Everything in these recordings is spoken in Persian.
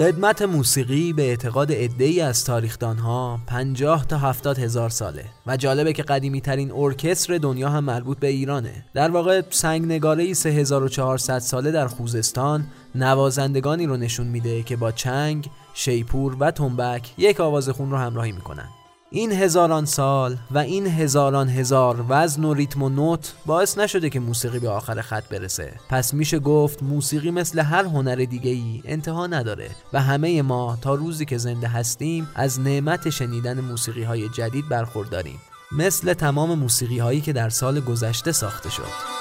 قدمت موسیقی به اعتقاد ادهی از تاریخدانها 50 تا 70 هزار ساله و جالبه که قدیمی ترین ارکستر دنیا هم مربوط به ایرانه. در واقع سنگ نگاره 3400 ساله در خوزستان نوازندگانی رو نشون میده که با چنگ، شیپور و تنبک یک آواز خون رو همراهی می‌کنن. این هزاران سال و این هزاران هزار وزن و ریتم و نوت باعث نشده که موسیقی به آخر خط برسه. پس میشه گفت موسیقی مثل هر هنر دیگه ای انتها نداره و همه ما تا روزی که زنده هستیم از نعمت شنیدن موسیقی های جدید برخورداریم. مثل تمام موسیقی هایی که در سال گذشته ساخته شد.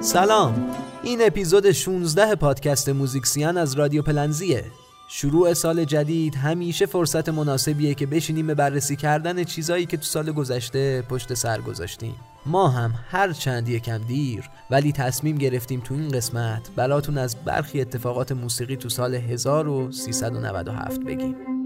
سلام. این اپیزود 16 پادکست موزیکسیان از رادیو پلنزیه. شروع سال جدید همیشه فرصت مناسبیه که بشینیم به بررسی کردن چیزایی که تو سال گذشته پشت سر گذاشتیم. ما هم هر چند یکم دیر ولی تصمیم گرفتیم تو این قسمت براتون از برخی اتفاقات موسیقی تو سال 1397 بگیم.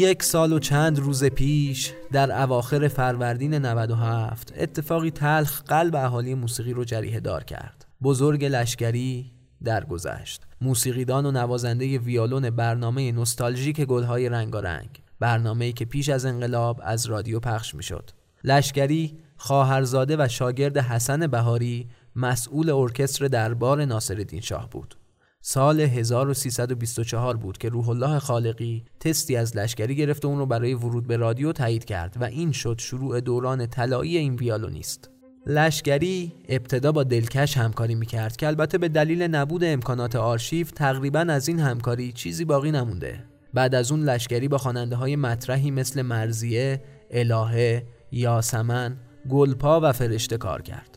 یک سال و چند روز پیش در اواخر فروردین 97 اتفاقی تلخ قلب اهالی موسیقی رو جریه دار کرد. بزرگ لشکری درگذشت. موسیقیدان و نوازنده ویولون برنامه نوستالژیک گلهای رنگارنگ برنامه‌ای که پیش از انقلاب از رادیو پخش می‌شد. لشکری خواهرزاده و شاگرد حسن بهاری مسئول ارکستر دربار ناصرالدین شاه بود. سال 1324 بود که روح الله خالقی تستی از لشکری گرفت و اون رو برای ورود به رادیو تایید کرد و این شد شروع دوران طلایی این ویالونیست. لشکری ابتدا با دلکش همکاری می‌کرد که البته به دلیل نبود امکانات آرشیو تقریبا از این همکاری چیزی باقی نمونده. بعد از اون لشکری با خواننده های مطرحی مثل مرزیه، الهه، یاسمن، گلپا و فرشته کار کرد.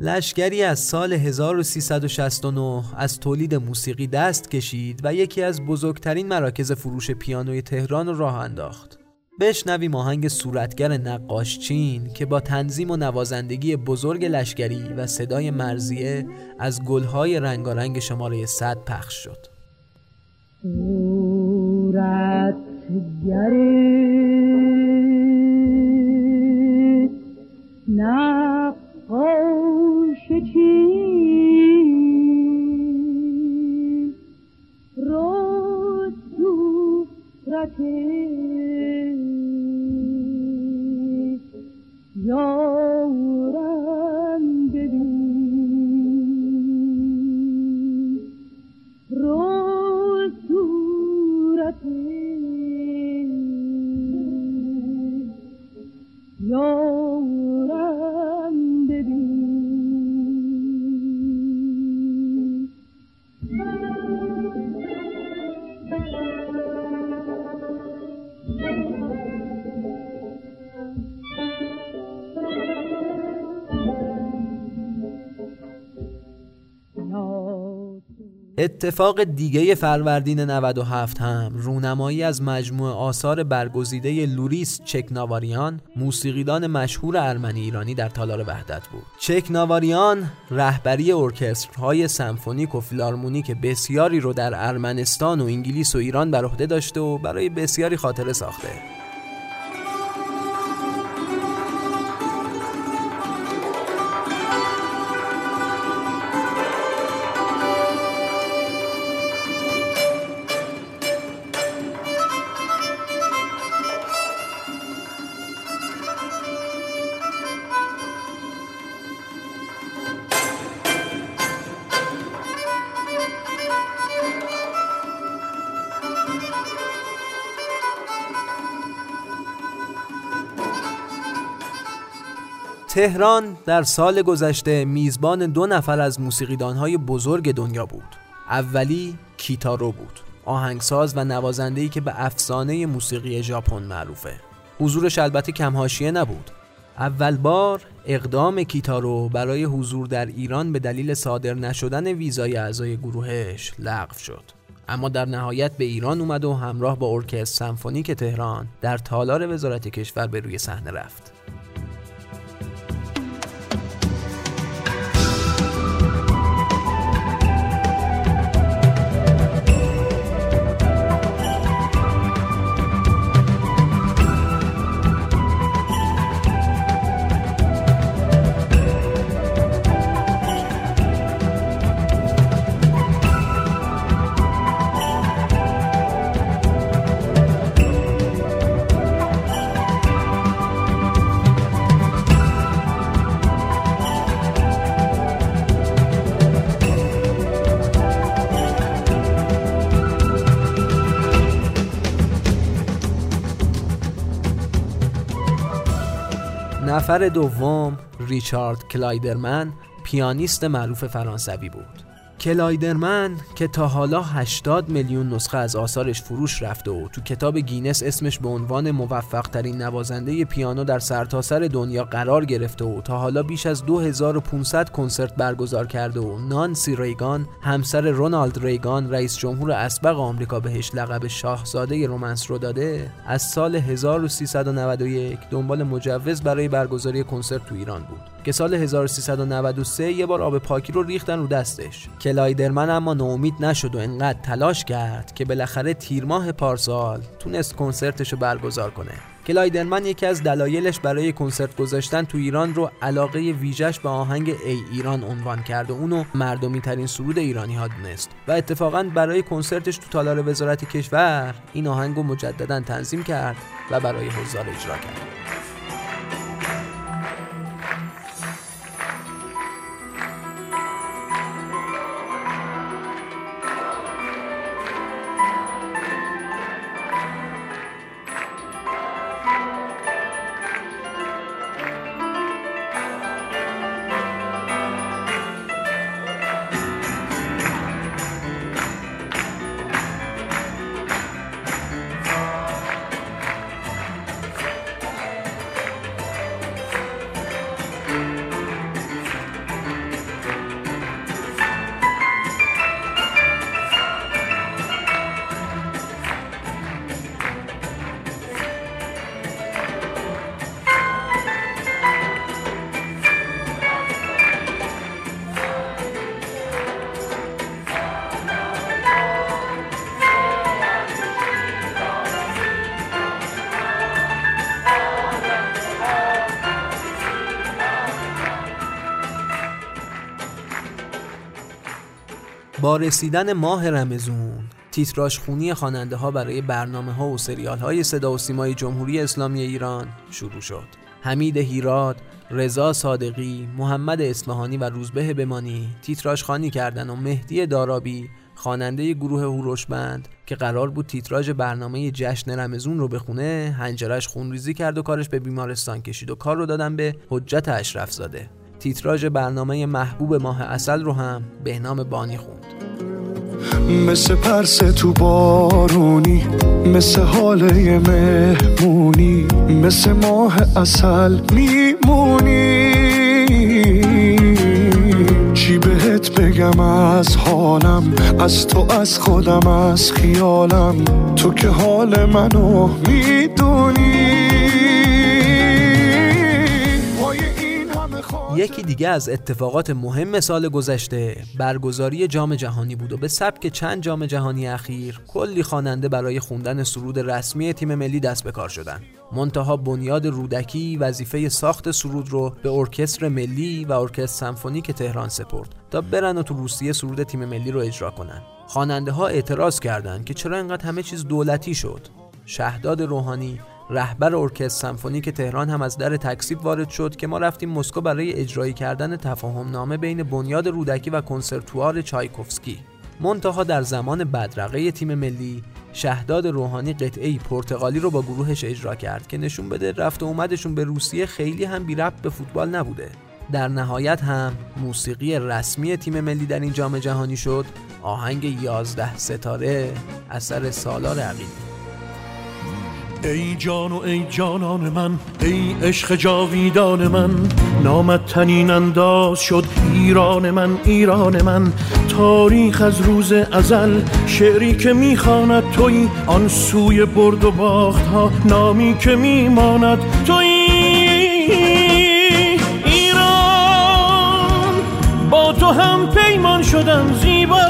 لشکری از سال 1369 از تولید موسیقی دست کشید و یکی از بزرگترین مراکز فروش پیانوی تهران را راه انداخت. بشنویم آهنگ صورتگر نقاشچین که با تنظیم و نوازندگی بزرگ لشکری و صدای مرزیه از گلهای رنگارنگ شماره 100 پخش شد. صورتگر Hasreti اتفاق دیگه فروردین 97 هم. رونمایی از مجموعه آثار برگزیده لوریس چکناواریان موسیقیدان مشهور ارمنی ایرانی در تالار وحدت بود. چکناواریان رهبری ارکسترهای سمفونیک و فیلارمونیک بسیاری رو در ارمنستان و انگلیس و ایران بر عهده داشته و برای بسیاری خاطره ساخته. تهران در سال گذشته میزبان دو نفر از موسیقیدانهای بزرگ دنیا بود. اولی کیتارو بود آهنگساز و نوازنده‌ای که به افسانه موسیقی ژاپن معروفه. حضورش البته کمهاشیه نبود. اول بار اقدام کیتارو برای حضور در ایران به دلیل صادر نشدن ویزای اعضای گروهش لغو شد. اما در نهایت به ایران اومد و همراه با ارکستر سمفونیک تهران در تالار وزارت کشور به روی صحنه رفت. نفر دوم ریچارد کلایدرمن پیانیست معروف فرانسوی بود. کلایدرمن که تا حالا 80 میلیون نسخه از آثارش فروش رفته و تو کتاب گینس اسمش به عنوان موفق ترین نوازنده پیانو در سرتاسر سر دنیا قرار گرفته و تا حالا بیش از 2500 کنسرت برگزار کرده و نانسی ریگان همسر رونالد ریگان رئیس جمهور اسبق آمریکا بهش لقب شاهزاده romance رو داده از سال 1391 دنبال مجوز برای برگزاری کنسرت تو ایران بود. که سال 1393 یه بار آب پاکی رو ریختن رو دستش. کلایدرمن اما ناامید نشد و انقدر تلاش کرد که بالاخره تیر ماه پارسال تونست کنسرتش رو برگزار کنه. کلایدرمن یکی از دلایلش برای کنسرت گذاشتن تو ایران رو علاقه ویژش به آهنگ ای ایران عنوان کرد و اونو مردمی ترین سرود ایرانی ها دونست. و اتفاقا برای کنسرتش تو تالار وزارت کشور این آهنگ رو مجددا تنظیم کرد و برای حضار اجرا کرد. رسیدن ماه رمزون تیتراش خونی خواننده ها برای برنامه ها و سریال های صدا و سیمای جمهوری اسلامی ایران شروع شد. حمید هیراد، رضا صادقی، محمد اسمهانی و روزبه بمانی تیتراش خانی کردن و مهدی دارابی خواننده گروه هوروشبند که قرار بود تیتراژ برنامه جشن رمزون رو بخونه هنجرش خونریزی کرد و کارش به بیمارستان کشید و کار رو دادن به حجت اشرف زاده تیتراژ برنامه محبوب ماه اصل رو هم به نام بانی خوند. مثل پرس تو بارونی مثل حاله مهمونی مثل ماه اصل میمونی. چی بهت بگم از حالم از تو از خودم از خیالم؟ تو که حال منو می‌دونی. یکی دیگه از اتفاقات مهم سال گذشته برگزاری جام جهانی بود و به سبک چند جام جهانی اخیر کلی خواننده برای خوندن سرود رسمی تیم ملی دست به کار شدن. منتها بنیاد رودکی وظیفه ساخت سرود رو به ارکستر ملی و ارکستر سمفونیک تهران سپرد تا برن و تو روسیه سرود تیم ملی رو اجرا کنن. خواننده ها اعتراض کردند که چرا اینقدر همه چیز دولتی شد. شهداد روحانی رهبر ارکستر سمفونیک تهران هم از در تکسیب وارد شد که ما رفتیم مسکو برای اجرایی کردن تفاهم نامه بین بنیاد رودکی و کنسرتوار چایکوفسکی. منتها در زمان بدرقه تیم ملی شهداد روحانی قطعه پرتغالی رو با گروهش اجرا کرد که نشون بده رفت و اومدشون به روسیه خیلی هم بی به فوتبال نبوده. در نهایت هم موسیقی رسمی تیم ملی در این جام جهانی شد. آهنگ 11 ستاره اثر سالار عقیلی ای جان و ای جانان من ای عشق جاویدان من نامت تنین انداز شد ایران من ایران من. تاریخ از روز ازل شعری که می‌خواند توی آن سوی برد و باخت ها نامی که میماند توی ایران. با تو هم پیمان شدم زیباست.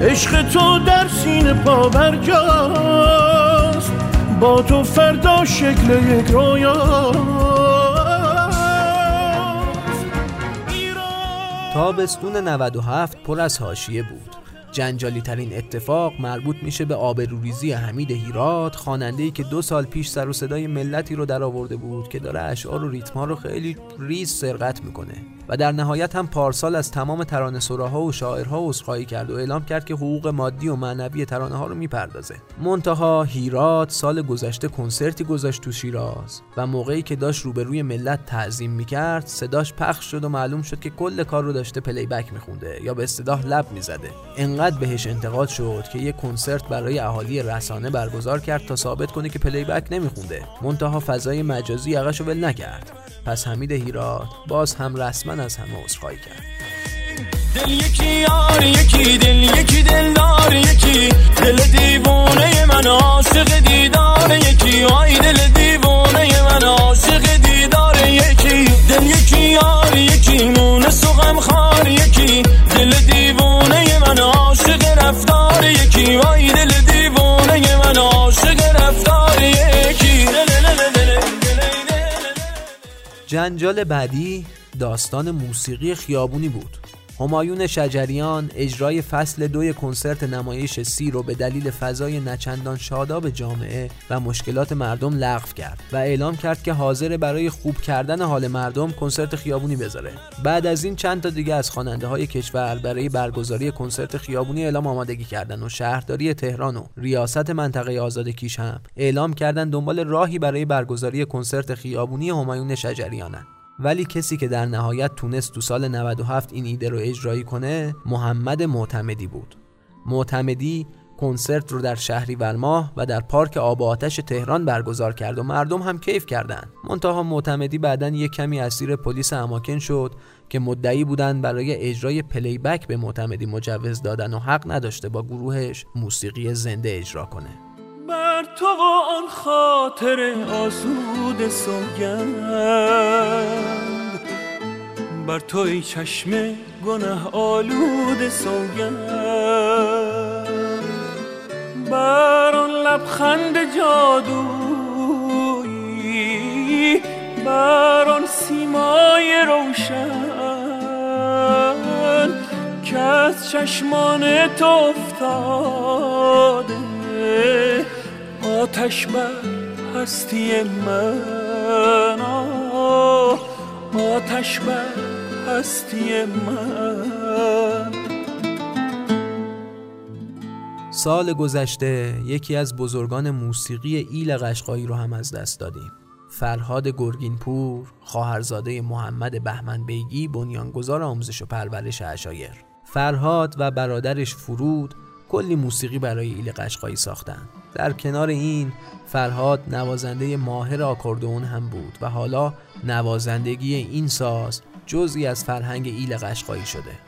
عشق تو در سینه پا برجاست. با تو فردا شکل یک رویا. تابستون 97 پر از حاشیه بود. جنجالی ترین اتفاق مربوط میشه به آبروریزی حمید هیرات خواننده ای که دو سال پیش سر و صدای ملتی رو در آورده بود که داره اشعار و ریتما رو خیلی ریز سرقت می‌کنه. و در نهایت هم پارسال از تمام ترانه سراها و شاعرها عذرخواهی کرد و اعلام کرد که حقوق مادی و معنوی ترانه ها رو می‌پردازه. منتها هیرات سال گذشته کنسرتی گذاشت تو شیراز و موقعی که داشت روبروی ملت تعظیم می‌کرد صداش پخش شد و معلوم شد که کل کار رو داشته پلی بک میخونده یا به اصطلاح لب می‌زده. انقدر بهش انتقاد شد که یه کنسرت برای اهالی رسانه برگزار کرد تا ثابت کنه که پلی بک نمیخونده. منتها فضای مجازی یقش ول نکرد. پس حمید هیرات باز هم رسما از همه عذرخواهی کرد. دل یکی یار یکی دل یکی جنجال بعدی داستان موسیقی خیابونی بود. همایون شجریان اجرای فصل دوی کنسرت نمایش سی رو به دلیل فضای نچندان شاداب جامعه و مشکلات مردم لغو کرد و اعلام کرد که حاضر برای خوب کردن حال مردم کنسرت خیابونی بذاره. بعد از این چند تا دیگه از خواننده های کشور برای برگزاری کنسرت خیابونی اعلام آمادگی کردن و شهرداری تهران و ریاست منطقه آزاد کیش هم اعلام کردن دنبال راهی برای برگزاری کنسرت خیابونی همایون شجریانن. ولی کسی که در نهایت تونست تو سال 97 این ایده رو اجرایی کنه محمد معتمدی بود معتمدی کنسرت رو در شهری ولماه و در پارک آب آتش تهران برگزار کرد و مردم هم کیف کردند. منتها معتمدی بعدا یک کمی اسیر پلیس اماکن شد که مدعی بودند برای اجرای پلی بک به معتمدی مجوز دادن و حق نداشته با گروهش موسیقی زنده اجرا کنه تو آن خاطر آسود سوگند. بر تو ای چشم گناه آلود سوگند. بر آن لبخند جادویی بر آن سیمای روشن که از چشمان تو افتاده. آتش بر هستی من آتش بر هستی من. سال گذشته یکی از بزرگان موسیقی ایل قشقایی رو هم از دست دادیم. فرهاد گرگینپور خواهرزاده محمد بهمن بیگی بنیانگذار آموزش و پرورش اشایر. فرهاد و برادرش فرود کلی موسیقی برای ایل قشقایی ساختن. در کنار این فرهاد نوازنده ماهر آکوردئون هم بود و حالا نوازندگی این ساز جزئی از فرهنگ ایل قشقایی شده.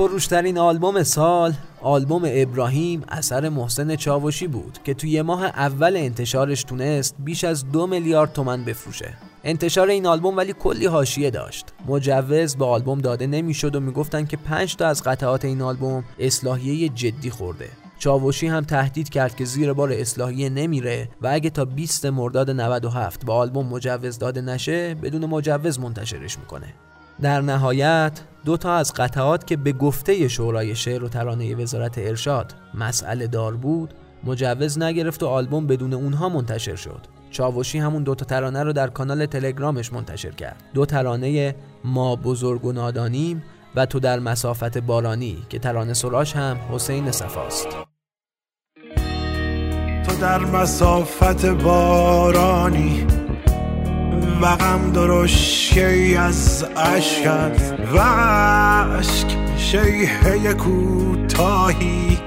پرفروشترین آلبوم سال آلبوم ابراهیم اثر محسن چاوشی بود که توی ماه اول انتشارش تونست بیش از دو میلیارد تومن بفروشه. انتشار این آلبوم ولی کلی حاشیه داشت. مجوز به آلبوم داده نمی‌شد و می‌گفتن که 5 تا از قطعات این آلبوم اصلاحیه جدی خورده. چاوشی هم تهدید کرد که زیر بار اصلاحیه نمیره و اگه تا 20 مرداد 97 به آلبوم مجوز داده نشه بدون مجوز منتشرش می‌کنه. در نهایت دو تا از قطعات که به گفته شورای شعر و ترانه وزارت ارشاد مسئله دار بود مجوز نگرفت و آلبوم بدون اونها منتشر شد. چاوشی همون دو تا ترانه رو در کانال تلگرامش منتشر کرد. دو ترانه ما بزرگ و نادانیم و تو در مسافت بارانی که ترانه سراش هم حسین صفاست. تو در مسافت بارانی و غم درشکی از عشقت و عشق شیهه کوتاهی.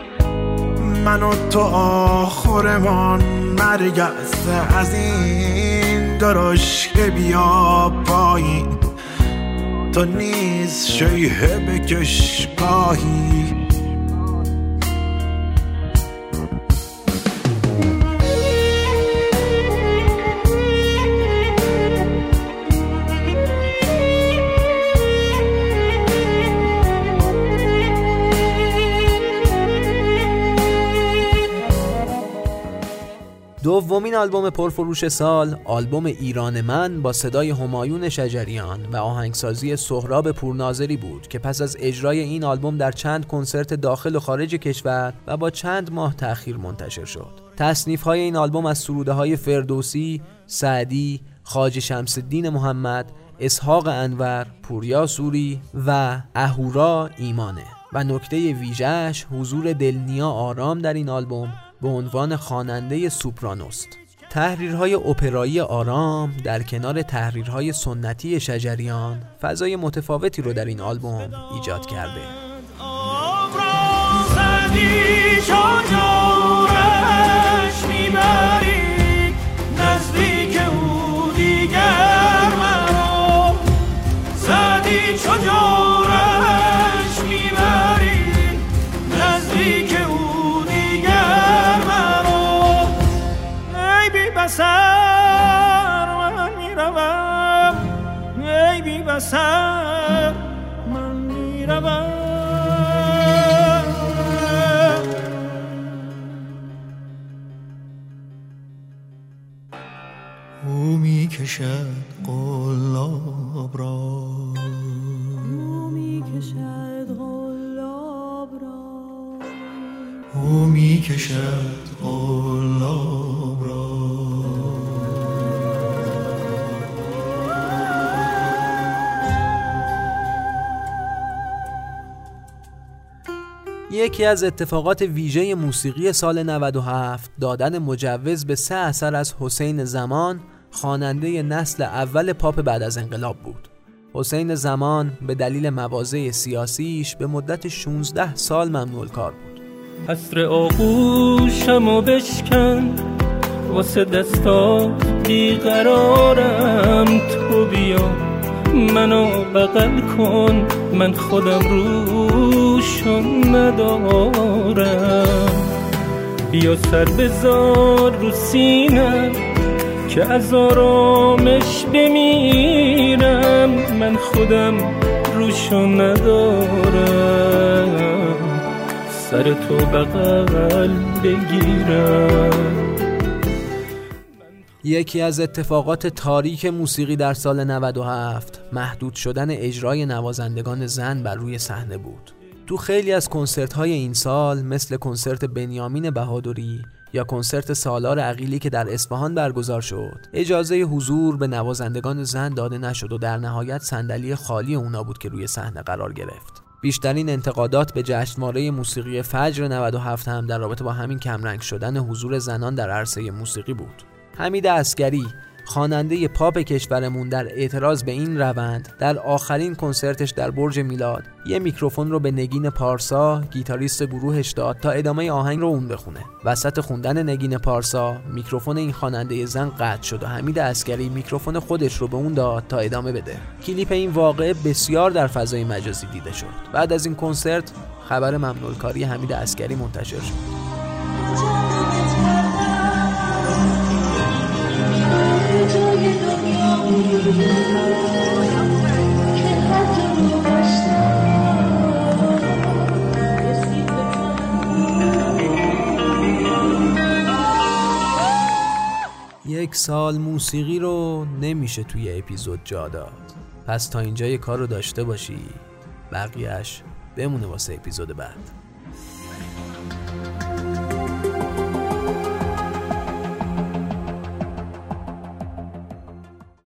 من و تو آخرمان مرگ است از این درشکه بیا پایین. تو نیز شیهه بکش گاهی آلبوم پرفروش سال آلبوم ایران من با صدای همایون شجریان و آهنگسازی سهراب پورناظری بود که پس از اجرای این آلبوم در چند کنسرت داخل و خارج کشور و با چند ماه تأخیر منتشر شد. تصنیف های این آلبوم از سروده های فردوسی، سعدی، خاج شمس الدین محمد، اسحاق انور، پوریا سوری و اهورا ایمانه. و نکته ویژهش حضور دلنیا آرام در این آلبوم به عنوان خواننده سوپرانوست. تحریرهای اپرایی آرام در کنار تحریرهای سنتی شجریان فضای متفاوتی رو در این آلبوم ایجاد کرده. سر من می‌روم او می‌کشد قلاب را. او می‌کشد قلاب را. او می‌کشد یکی از اتفاقات ویژه موسیقی سال 97 دادن مجوز به سه اثر از حسین زمان خواننده نسل اول پاپ بعد از انقلاب بود. حسین زمان به دلیل موازه سیاسیش به مدت 16 سال ممنوع کار بود. حسر آغوشم و بشکن واسه دستات بیقرارم تو بیا. منو بغل کن من خودم روشون ندارم. بیا سر بذار رو سینم که از آرامش بمیرم. من خودم روشون ندارم. سر تو بغل بگیرم. یکی از اتفاقات تاریک موسیقی در سال 97 محدود شدن اجرای نوازندگان زن بر روی صحنه بود. تو خیلی از کنسرت های این سال مثل کنسرت بنیامین بهادری یا کنسرت سالار عقیلی که در اصفهان برگزار شد اجازه حضور به نوازندگان زن داده نشد و در نهایت صندلی خالی اونا بود که روی صحنه قرار گرفت. بیشترین انتقادات به جشنواره موسیقی فجر 97 هم در رابطه با همین کمرنگ شدن حضور زنان در عرصه موسیقی بود. حمید عسکری خواننده پاپ کشورمون در اعتراض به این روند در آخرین کنسرتش در برج میلاد. یه میکروفون رو به نگین پارسا گیتاریست گروهش داد تا ادامه آهنگ رو اون بخونه. وسط خوندن نگین پارسا میکروفون این خواننده زن قطع شد و حمید عسکری میکروفون خودش رو به اون داد تا ادامه بده. کلیپ این واقعه بسیار در فضای مجازی دیده شد. بعد از این کنسرت خبر ممنوع کاری حمید عسکری منتشر شد. یک سال موسیقی رو نمیشه توی اپیزود جا داد. پس تا اینجا یه کار رو داشته باشی. بقیهش بمونه واسه اپیزود بعد.